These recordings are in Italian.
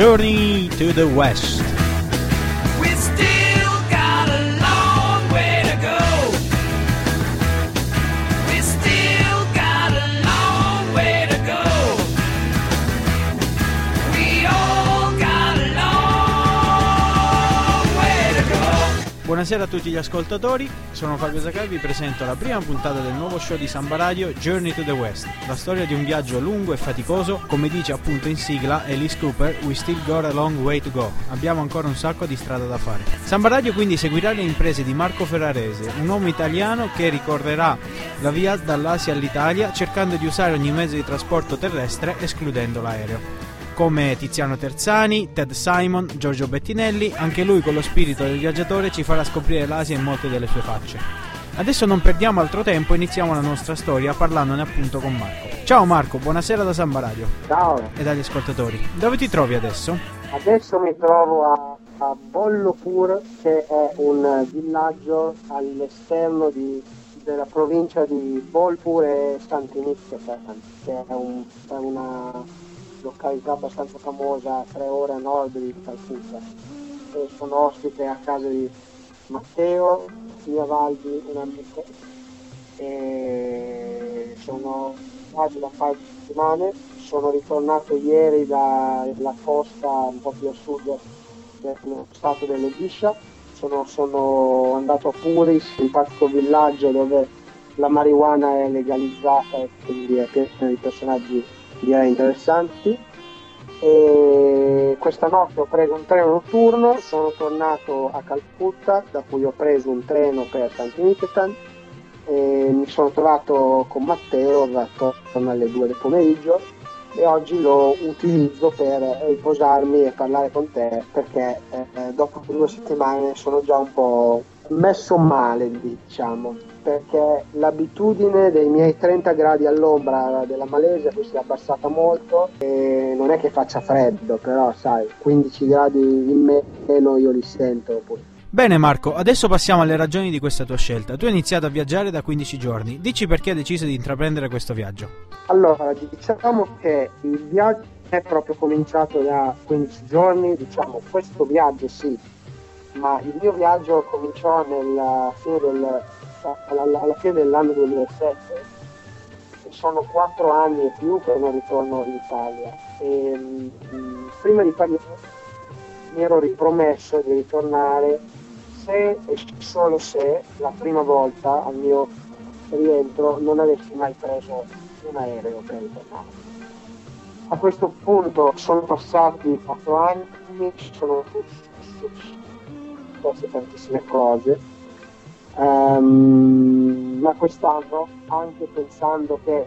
Journey to the West. Buonasera a tutti gli ascoltatori, sono Fabio Sakai vi presento la prima puntata del nuovo show di Samba Radio Journey to the West, la storia di un viaggio lungo e faticoso, come dice appunto in sigla Alice Cooper, We still got a long way to go, abbiamo ancora un sacco di strada da fare. Samba Radio quindi seguirà le imprese di Marco Ferrarese, un uomo italiano che ricorrerà la via dall'Asia all'Italia cercando di usare ogni mezzo di trasporto terrestre escludendo l'aereo come Tiziano Terzani, Ted Simon, Giorgio Bettinelli, anche lui con lo spirito del viaggiatore ci farà scoprire l'Asia in molte delle sue facce. Adesso non perdiamo altro tempo, iniziamo la nostra storia parlandone appunto con Marco. Ciao Marco, buonasera da Samba Radio. Ciao. E dagli ascoltatori. Dove ti trovi adesso? Adesso mi trovo a, a Bollopur, che è un villaggio all'esterno di, della provincia di Bolpur e Sant'Inizio, che è, un, è una località abbastanza famosa tre ore a nord di Calcutta. E sono ospite a casa di Matteo, Sia Valdi, un amico. E sono quasi da di settimane. Sono ritornato ieri dalla costa un po' più a sud dello stato dell'Odisha. Sono, sono andato a Puris, un parco villaggio dove la marijuana è legalizzata e quindi è piena di personaggi direi interessanti. E questa notte ho preso un treno notturno, sono tornato a Calcutta, da cui ho preso un treno per Tantiniketan e mi sono trovato con Matteo attorno alle 2 del pomeriggio e oggi lo utilizzo per riposarmi e parlare con te perché eh, dopo due settimane sono già un po' messo male, diciamo perché l'abitudine dei miei 30 gradi all'ombra della Malesia si è abbassata molto e non è che faccia freddo, però sai, 15 gradi in meno io li sento. Poi. Bene Marco, adesso passiamo alle ragioni di questa tua scelta. Tu hai iniziato a viaggiare da 15 giorni, dici perché hai deciso di intraprendere questo viaggio. Allora, diciamo che il viaggio è proprio cominciato da 15 giorni, diciamo questo viaggio sì, ma il mio viaggio cominciò nella fine del alla, fine dell'anno 2007 sono quattro anni e più che non ritorno in Italia e mh, mm, prima di partire mi ero ripromesso di ritornare se e solo se la prima volta al mio rientro non avessi mai preso un aereo per ritornare. A questo punto sono passati quattro anni, sono successe tantissime cose Um, ma quest'anno, anche pensando che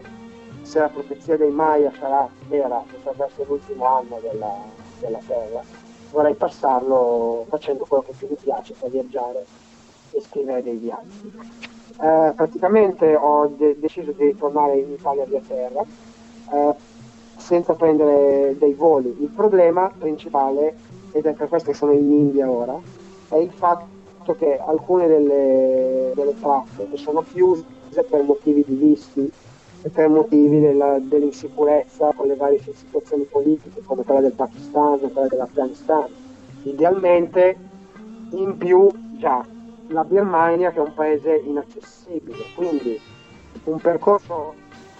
se la profezia dei Maya sarà vera, potrebbe essere l'ultimo anno della, della Terra, vorrei passarlo facendo quello che più mi piace, cioè viaggiare e scrivere dei viaggi. Eh, praticamente ho de- deciso di ritornare in Italia via terra eh, senza prendere dei voli. Il problema principale, ed è per questo che sono in India ora, è il fatto che alcune delle, delle tratte sono chiuse per motivi di visti e per motivi della, dell'insicurezza con le varie situazioni politiche come quella del Pakistan quella dell'Afghanistan. Idealmente in più già la Birmania che è un paese inaccessibile, quindi un percorso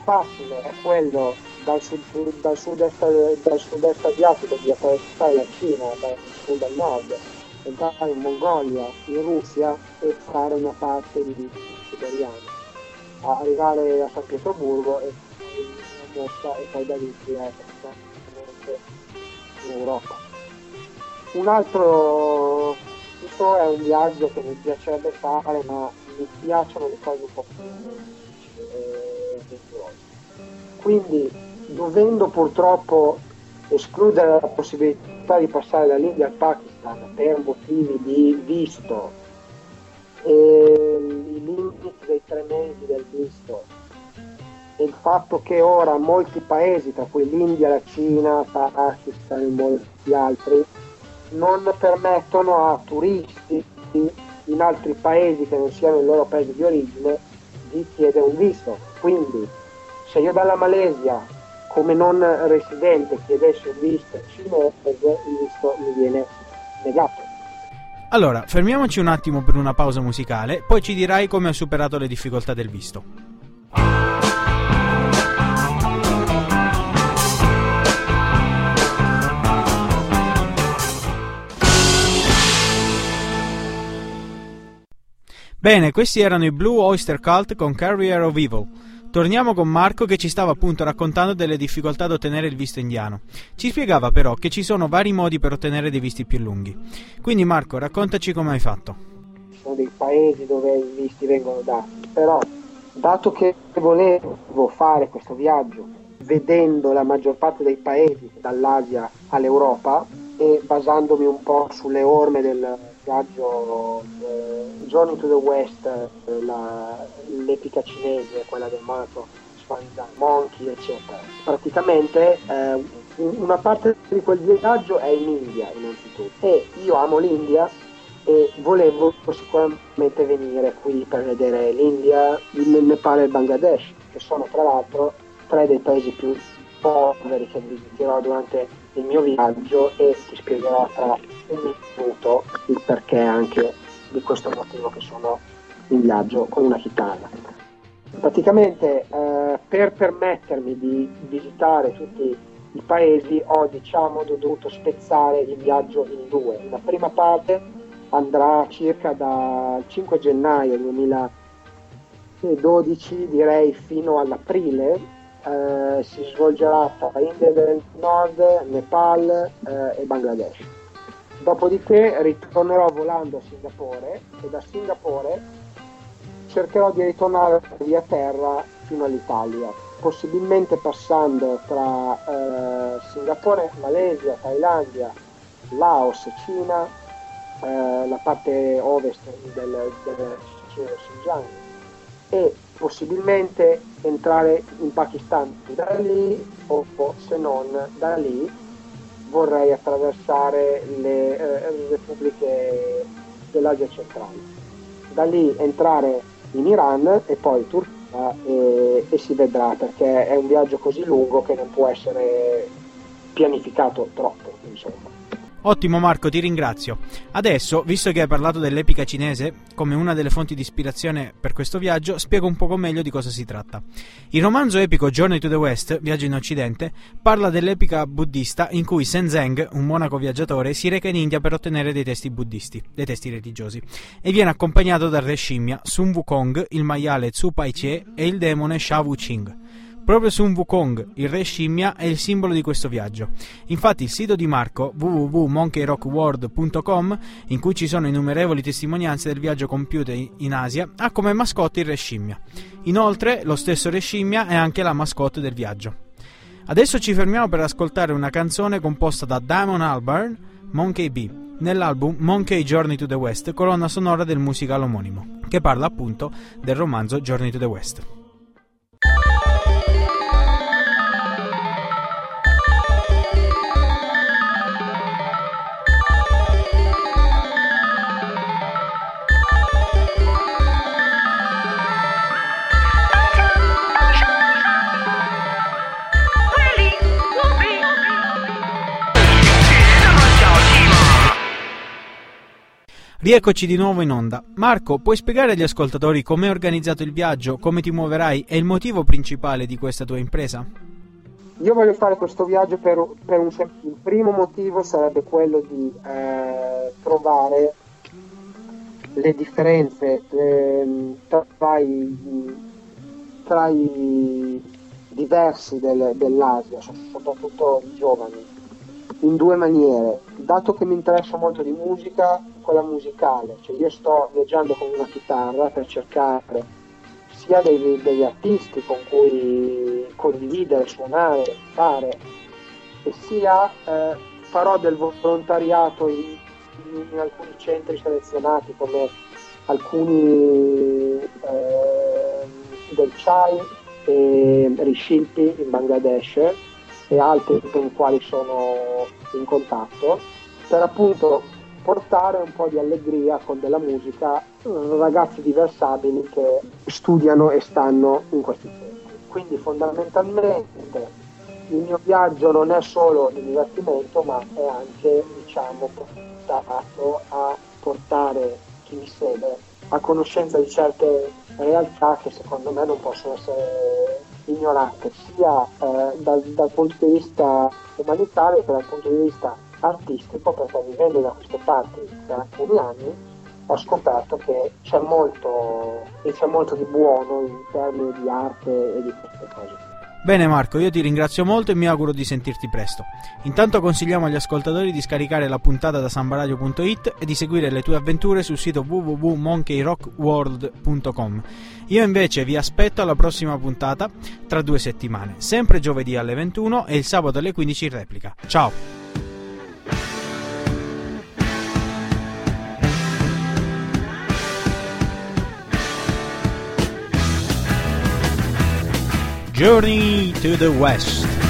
facile è quello dal sud-est, dal sud-est, dal sud-est asiatico di attraversare la Cina dal sud al nord entrare in Mongolia, in Russia e fare una parte di siberiano, arrivare a San Pietroburgo e poi a Mosca e poi da lì in Europa. Un altro questo è un viaggio che mi piacerebbe fare ma mi piacciono le cose un po' più avventurose. Quindi dovendo purtroppo escludere la possibilità di passare dall'India al Pakistan per motivi di visto i limiti dei tre mesi del visto e il fatto che ora molti paesi, tra cui l'India, la Cina, Pakistan e molti altri, non permettono a turisti in altri paesi che non siano il loro paese di origine di chiedere un visto. Quindi se io dalla Malesia come non residente chiedessi un visto cinese, il visto mi viene negato. Allora, fermiamoci un attimo per una pausa musicale, poi ci dirai come hai superato le difficoltà del visto. Bene, questi erano i Blue Oyster Cult con Carrier of Evil. Torniamo con Marco che ci stava appunto raccontando delle difficoltà ad ottenere il visto indiano. Ci spiegava però che ci sono vari modi per ottenere dei visti più lunghi. Quindi Marco, raccontaci come hai fatto. Ci sono dei paesi dove i visti vengono dati, però dato che volevo fare questo viaggio vedendo la maggior parte dei paesi dall'Asia all'Europa e basandomi un po' sulle orme del viaggio eh, Journey to the West, eh, la, l'epica cinese, quella del monaco Swanzan, Monkey, eccetera. Praticamente eh, una parte di quel viaggio è in India innanzitutto e io amo l'India e volevo sicuramente venire qui per vedere l'India, il Nepal e il Bangladesh, che sono tra l'altro tre dei paesi più poveri che visiterò durante il mio viaggio e ti spiegherò tra un minuto il perché anche di questo motivo che sono in viaggio con una chitarra. Praticamente eh, per permettermi di visitare tutti i paesi ho diciamo dovuto spezzare il viaggio in due. La prima parte andrà circa dal 5 gennaio 2012 direi fino all'aprile eh, si svolgerà tra India del Nord, Nepal eh, e Bangladesh. Dopodiché ritornerò volando a Singapore e da Singapore cercherò di ritornare via terra fino all'Italia, possibilmente passando tra eh, Singapore, Malesia, Thailandia, Laos, Cina, eh, la parte ovest del, del Xinjiang e possibilmente entrare in Pakistan da lì o se non da lì vorrei attraversare le eh, repubbliche dell'Asia centrale. Da lì entrare in Iran e poi Turchia e, e si vedrà perché è un viaggio così lungo che non può essere pianificato troppo, insomma. Ottimo Marco, ti ringrazio. Adesso, visto che hai parlato dell'epica cinese come una delle fonti di ispirazione per questo viaggio, spiego un poco meglio di cosa si tratta. Il romanzo epico Journey to the West, Viaggio in Occidente, parla dell'epica buddista in cui Senzeng, un monaco viaggiatore, si reca in India per ottenere dei testi buddisti, dei testi religiosi, e viene accompagnato dal re scimmia Sun Wukong, il maiale Tsu Pai Che e il demone Sha Wu Ching. Proprio Sun Wukong, il re scimmia, è il simbolo di questo viaggio. Infatti il sito di Marco, www.monkeyrockworld.com, in cui ci sono innumerevoli testimonianze del viaggio compiuto in Asia, ha come mascotte il re scimmia. Inoltre, lo stesso re scimmia è anche la mascotte del viaggio. Adesso ci fermiamo per ascoltare una canzone composta da Damon Albarn, Monkey B, nell'album Monkey Journey to the West, colonna sonora del musical omonimo, che parla appunto del romanzo Journey to the West. Rieccoci di nuovo in onda. Marco, puoi spiegare agli ascoltatori come hai organizzato il viaggio, come ti muoverai e il motivo principale di questa tua impresa? Io voglio fare questo viaggio per, per un Il primo motivo sarebbe quello di eh, trovare le differenze eh, tra, i, tra, i, diversi del, dell'Asia, soprattutto i giovani in due maniere. Dato che mi interessa molto di musica, quella musicale, cioè io sto viaggiando con una chitarra per cercare sia degli, degli artisti con cui condividere, suonare, fare, e sia eh, farò del volontariato in, in, in, alcuni centri selezionati come alcuni eh, del Chai e Rishilpi in Bangladesh e altri con i quali sono in contatto per appunto portare un po' di allegria con della musica ragazzi diversabili che studiano e stanno in questi centri. Quindi fondamentalmente il mio viaggio non è solo di divertimento, ma è anche, diciamo, portato a portare chi mi segue a conoscenza di certe realtà che secondo me non possono essere ignorante sia eh, dal, dal, punto di vista umanitario che dal punto di vista artistico perché vivendo da queste parti per alcuni anni ho scoperto che c'è molto, c'è molto di buono in termini di arte e di queste cose. Bene Marco, io ti ringrazio molto e mi auguro di sentirti presto. Intanto consigliamo agli ascoltatori di scaricare la puntata da sambaradio.it e di seguire le tue avventure sul sito www.monkeyrockworld.com. Io invece vi aspetto alla prossima puntata tra due settimane, sempre giovedì alle 21 e il sabato alle 15 in replica. Ciao! Journey to the West.